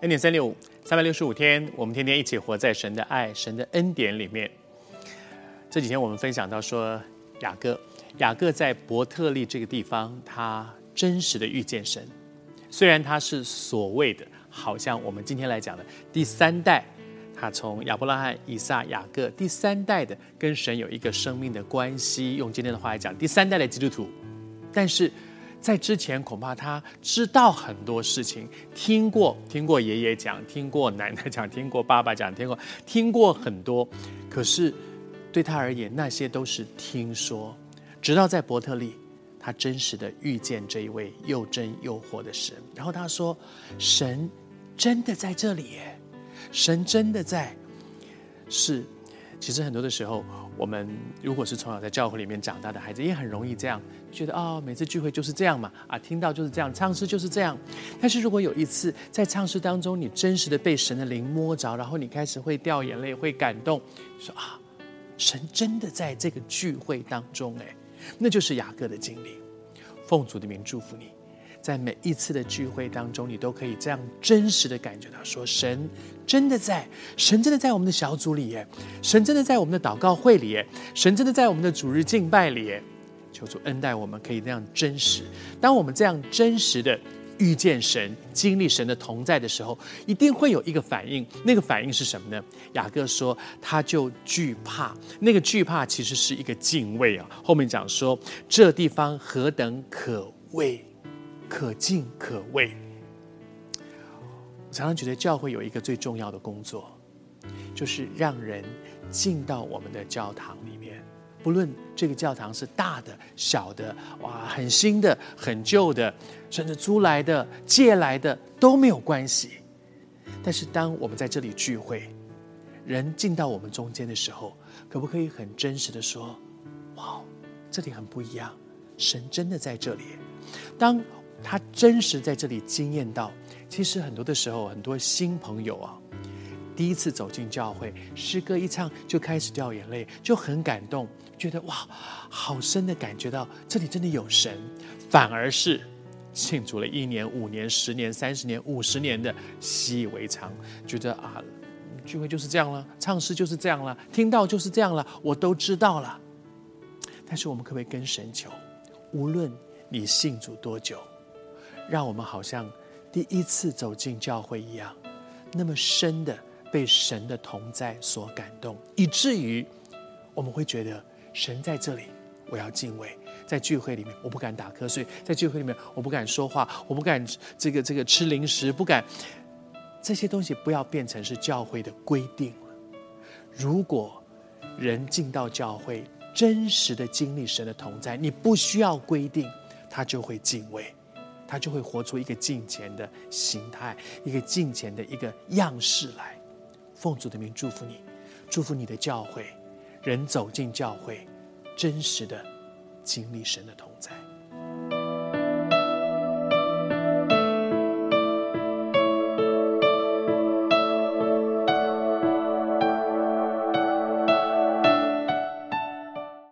恩典三六五，三百六十五天，我们天天一起活在神的爱、神的恩典里面。这几天我们分享到说，雅各，雅各在伯特利这个地方，他真实的遇见神。虽然他是所谓的，好像我们今天来讲的第三代，他从亚伯拉罕、以撒、雅各第三代的跟神有一个生命的关系。用今天的话来讲，第三代的基督徒，但是。在之前，恐怕他知道很多事情，听过听过爷爷讲，听过奶奶讲，听过爸爸讲，听过听过很多。可是对他而言，那些都是听说。直到在伯特利，他真实的遇见这一位又真又活的神。然后他说：“神真的在这里耶，神真的在。”是，其实很多的时候。我们如果是从小在教会里面长大的孩子，也很容易这样觉得啊、哦，每次聚会就是这样嘛，啊，听到就是这样，唱诗就是这样。但是如果有一次在唱诗当中，你真实的被神的灵摸着，然后你开始会掉眼泪，会感动，说啊，神真的在这个聚会当中，哎，那就是雅各的经历。奉主的名祝福你。在每一次的聚会当中，你都可以这样真实的感觉到，说神真的在，神真的在我们的小组里耶，神真的在我们的祷告会里耶，神真的在我们的主日敬拜里耶。求主恩待我们，可以那样真实。当我们这样真实的遇见神、经历神的同在的时候，一定会有一个反应。那个反应是什么呢？雅各说，他就惧怕。那个惧怕其实是一个敬畏啊。后面讲说，这地方何等可畏。可敬可畏。常常觉得教会有一个最重要的工作，就是让人进到我们的教堂里面，不论这个教堂是大的、小的，哇，很新的、很旧的，甚至租来的、借来的都没有关系。但是当我们在这里聚会，人进到我们中间的时候，可不可以很真实的说：“哇，这里很不一样，神真的在这里。”当他真实在这里经验到，其实很多的时候，很多新朋友啊，第一次走进教会，诗歌一唱就开始掉眼泪，就很感动，觉得哇，好深的感觉到这里真的有神。反而是信主了一年、五年、十年、三十年、五十年的习以为常，觉得啊，聚会就是这样了，唱诗就是这样了，听到就是这样了，我都知道了。但是我们可不可以跟神求，无论你信主多久？让我们好像第一次走进教会一样，那么深的被神的同在所感动，以至于我们会觉得神在这里，我要敬畏。在聚会里面，我不敢打瞌睡；在聚会里面，我不敢说话，我不敢这个这个吃零食，不敢这些东西不要变成是教会的规定了。如果人进到教会，真实的经历神的同在，你不需要规定，他就会敬畏。他就会活出一个敬虔的形态，一个敬虔的一个样式来。奉主的名祝福你，祝福你的教会，人走进教会，真实的经历神的同在。